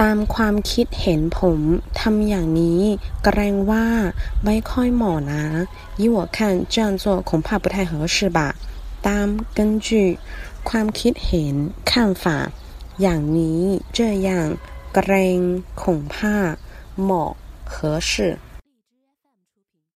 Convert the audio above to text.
ตามความคิดเห็นผมทำอย่างนี้เกรงว่าไม่ค่อยเหมาะนะ依我看这样做恐怕不太合适吧ตาม根据ความคิดเห็น看法อย่างนี้这样เกรง恐怕เหมาะ合适